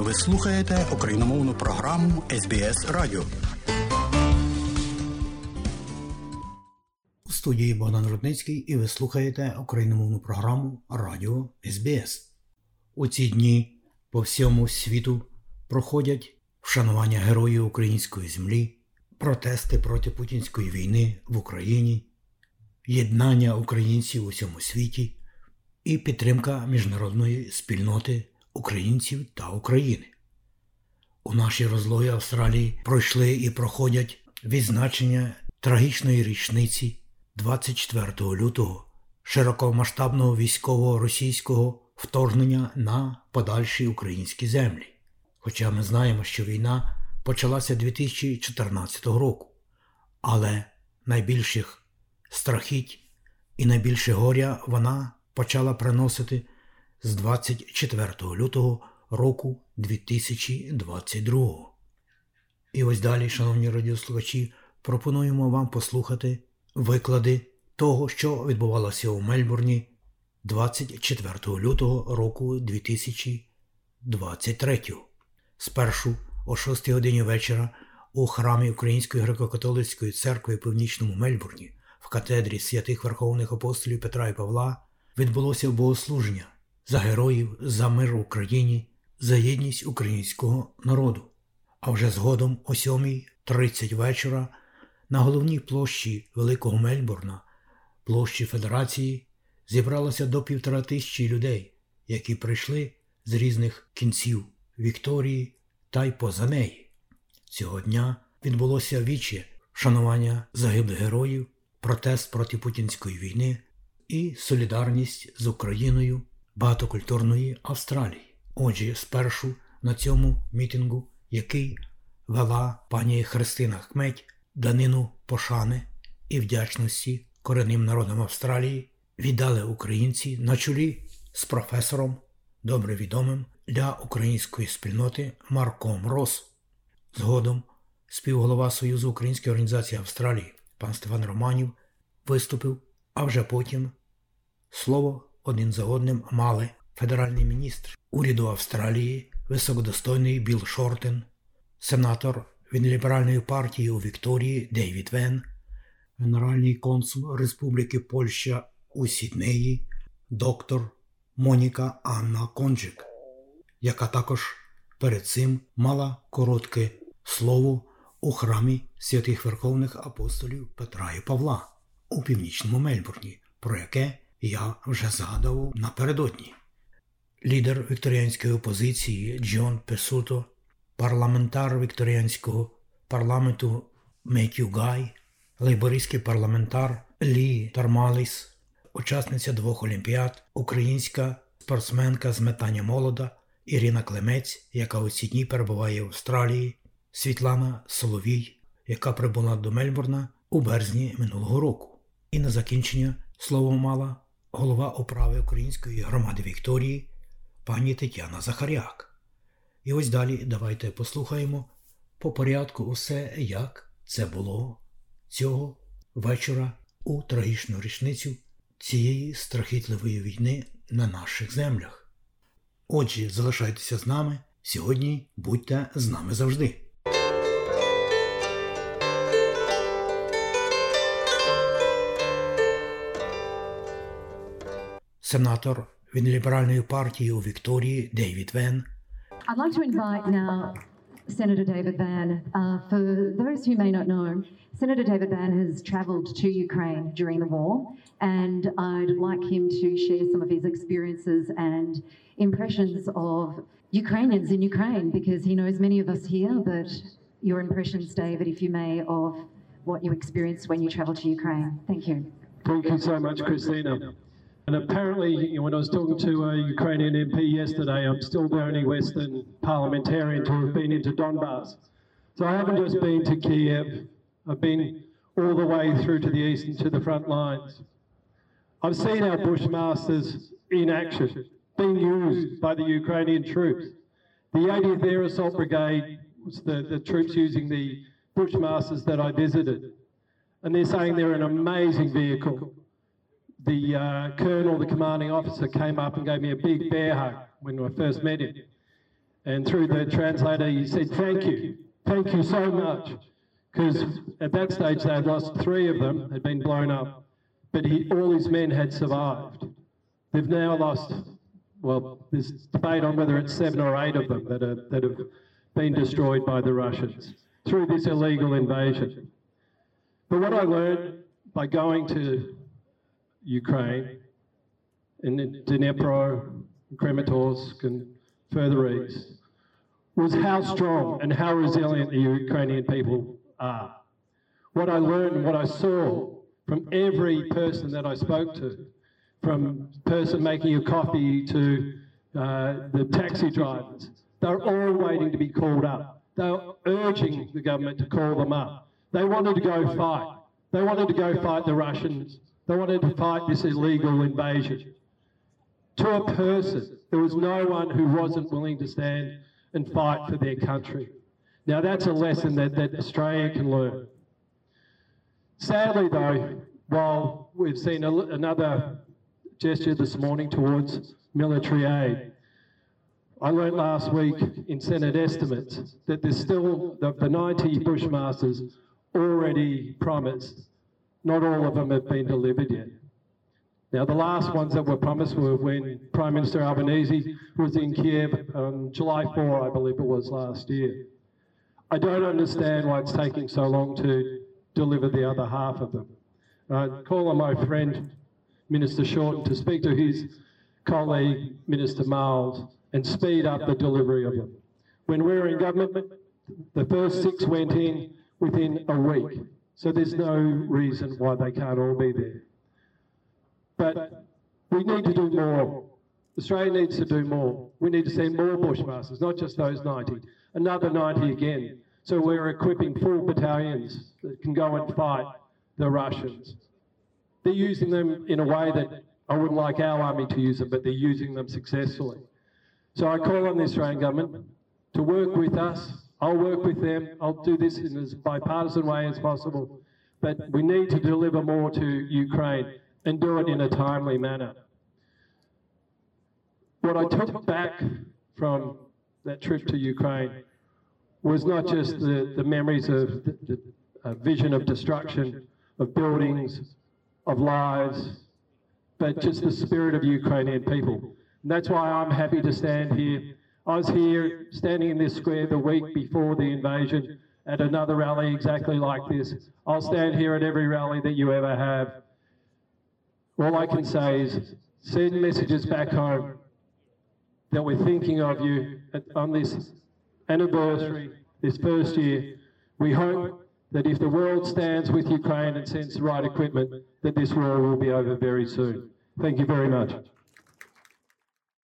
Ви слухаєте україномовну програму СБС Радіо. У студії Богдан Рудницький і ви слухаєте україномовну програму Радіо СБС. У ці дні по всьому світу проходять вшанування героїв української землі, протести проти путінської війни в Україні, єднання українців у всьому світі і підтримка міжнародної спільноти українців та України. У нашій розлогі Австралії пройшли і проходять відзначення трагічної річниці 24 лютого широкомасштабного військового російського вторгнення на подальші українські землі. Хоча ми знаємо, що війна почалася 2014 року, але найбільших страхіть і найбільше горя вона почала приносити з 24 лютого року 2022. І ось далі, шановні радіослухачі, пропонуємо вам послухати виклади того, що відбувалося у Мельбурні 24 лютого року 2023. Спершу о 6 годині вечора у храмі Української греко-католицької церкви в Північному Мельбурні в катедрі святих Верховних апостолів Петра і Павла відбулося богослуження за героїв, за мир в Україні, за єдність українського народу. А вже згодом о 7.30 вечора на головній площі Великого Мельбурна, площі Федерації, зібралося до півтора тисячі людей, які прийшли з різних кінців Вікторії та й поза неї. Цього дня відбулося віче шанування загиблих героїв, протест проти путінської війни і солідарність з Україною багатокультурної Австралії. Отже, спершу на цьому мітингу, який вела пані Христина Хметь, данину пошани і вдячності коренним народам Австралії, віддали українці на чолі з професором, добре відомим для української спільноти Марком Рос. Згодом співголова Союзу Української організації Австралії пан Стефан Романів виступив, а вже потім слово один за одним мали федеральний міністр. Уряду Австралії, високодостойний Білл Шортен, сенатор від ліберальної партії у Вікторії Дейвід Вен, генеральний консул Республіки Польща у Сіднеї, доктор Моніка Анна Конджик, яка також перед цим мала коротке слово у храмі святих Верховних апостолів Петра і Павла у північному Мельбурні, про яке я вже згадував напередодні. Лідер вікторіанської опозиції Джон Песуто, парламентар вікторіанського парламенту Меттю Гай, лейбористський парламентар Лі Тармаліс, учасниця двох олімпіад, українська спортсменка з метання молода Ірина Клемець, яка у ці дні перебуває в Австралії, Світлана Соловій, яка прибула до Мельбурна у березні минулого року. І на закінчення слово мала голова управи Української громади Вікторії пані Тетяна Захаряк. І ось далі давайте послухаємо по порядку усе, як це було цього вечора у трагічну річницю цієї страхітливої війни на наших землях. Отже, залишайтеся з нами сьогодні, будьте з нами завжди. Сенатор від ліберальної партії у Вікторії Дейвід Вен. I'd like to invite now Senator David Van. Uh, for those who may not know, Senator David Van has travelled to Ukraine during the war, and I'd like him to share some of his experiences and impressions of Ukrainians in Ukraine because he knows many of us here, but your impressions, David, if you may, of what you experienced when you travelled to Ukraine. Thank you. Thank you so much, Christina. And apparently, when I was talking to a Ukrainian MP yesterday, I'm still the only Western parliamentarian to have been into Donbass. So I haven't just been to Kiev, I've been all the way through to the east and to the front lines. I've seen our Bushmasters in action, being used by the Ukrainian troops. The 80th Air Assault Brigade was the, the troops using the Bushmasters that I visited. And they're saying they're an amazing vehicle the uh, colonel, the commanding officer, came up and gave me a big bear hug when I first met him. And through the translator, he said, Thank you. Thank you so much. Because at that stage, they had lost three of them, had been blown up, but he, all his men had survived. They've now lost, well, there's debate on whether it's seven or eight of them that, are, that have been destroyed by the Russians through this illegal invasion. But what I learned by going to Ukraine, in Dnipro, Kramatorsk, and further east, was how strong and how resilient the Ukrainian people are. What I learned what I saw from every person that I spoke to, from person making a coffee to uh, the taxi drivers, they're all waiting to be called up. They were urging the government to call them up. They wanted to go fight. They wanted to go fight the Russians. They wanted to fight this illegal invasion. To a person, there was no one who wasn't willing to stand and fight for their country. Now, that's a lesson that, that Australia can learn. Sadly, though, while we've seen a, another gesture this morning towards military aid, I learned last week in Senate estimates that there's still the, the 90 Bushmasters already promised. Not all of them have been delivered yet. Now, the last ones that were promised were when Prime Minister Albanese was in Kiev on July 4, I believe it was last year. I don't understand why it's taking so long to deliver the other half of them. Uh, I call on my friend, Minister Shorten, to speak to his colleague, Minister Marles, and speed up the delivery of them. When we were in government, the first six went in within a week. So there's no reason why they can't all be there. But we need to do more. Australia needs to do more. We need to send more Bushmasters, not just those 90, another 90 again. So we're equipping full battalions that can go and fight the Russians. They're using them in a way that I wouldn't like our army to use them, but they're using them successfully. So I call on the Australian government to work with us. I'll work with them. I'll do this in as bipartisan way as possible. But we need to deliver more to Ukraine and do it in a timely manner. What I took back from that trip to Ukraine was not just the, the memories of the, the uh, vision of destruction, of buildings, of lives, but just the spirit of Ukrainian people. And that's why I'm happy to stand here. I was here standing in this square the week before the invasion at another rally exactly like this. I'll stand here at every rally that you ever have all I can say is send messages back home that we're thinking of you on this anniversary, this first year. We hope that if the world stands with Ukraine and sends the right equipment, that this war will be over very soon. Thank you very much.